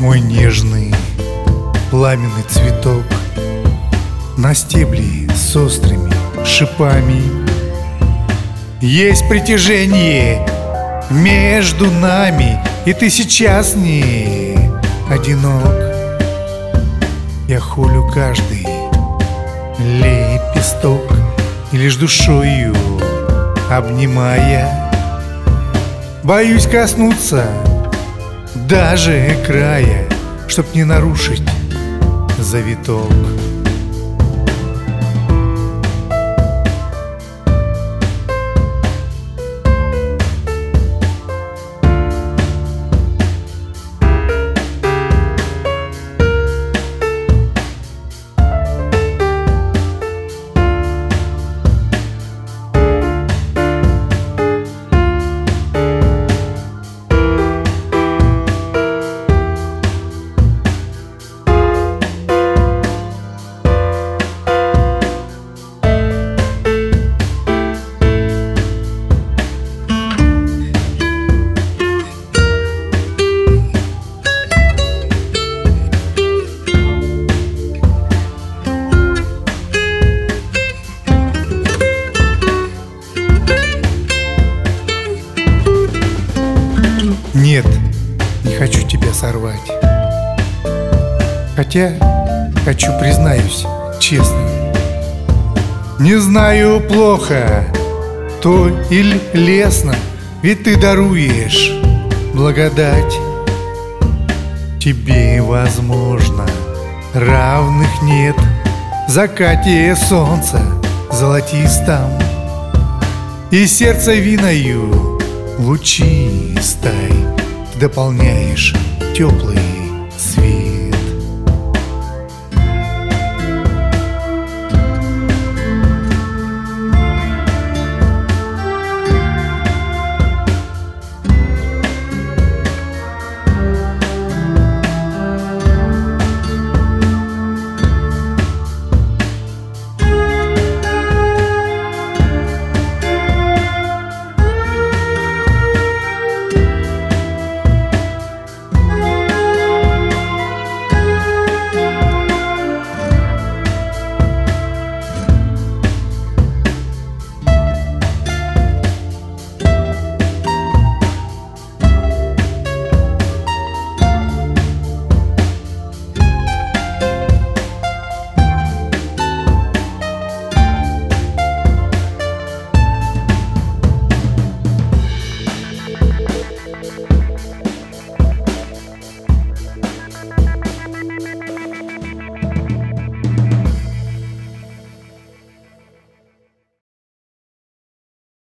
Нежный пламенный цветок. На стебле с острыми шипами Есть притяжение между нами И ты сейчас не одинок. Я хулю каждый лепесток И лишь душою обнимая Боюсь коснуться даже края Чтоб не нарушить завиток сорвать. Хотя хочу, признаюсь, честно. Не знаю, плохо то или лестно Ведь ты даруешь благодать. Тебе, возможно, равных нет. В закате солнца золотистом И сердце виною лучистой дополняешь теплый свет